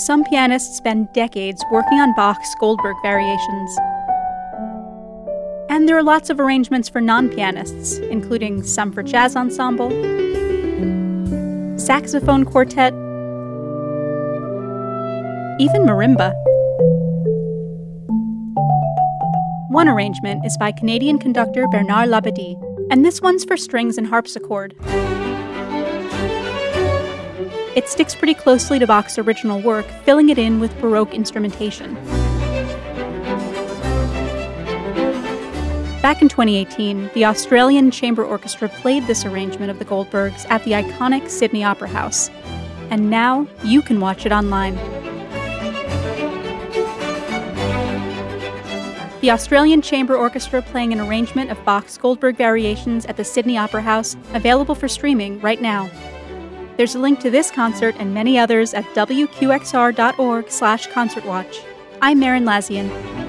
some pianists spend decades working on Bach's Goldberg variations. And there are lots of arrangements for non pianists, including some for jazz ensemble, saxophone quartet, even marimba. One arrangement is by Canadian conductor Bernard Labadie, and this one's for strings and harpsichord. It sticks pretty closely to Bach's original work, filling it in with Baroque instrumentation. Back in 2018, the Australian Chamber Orchestra played this arrangement of the Goldbergs at the iconic Sydney Opera House. And now you can watch it online. The Australian Chamber Orchestra playing an arrangement of Bach's Goldberg variations at the Sydney Opera House, available for streaming right now. There's a link to this concert and many others at wqxr.org/concertwatch. I'm Marin Lazian.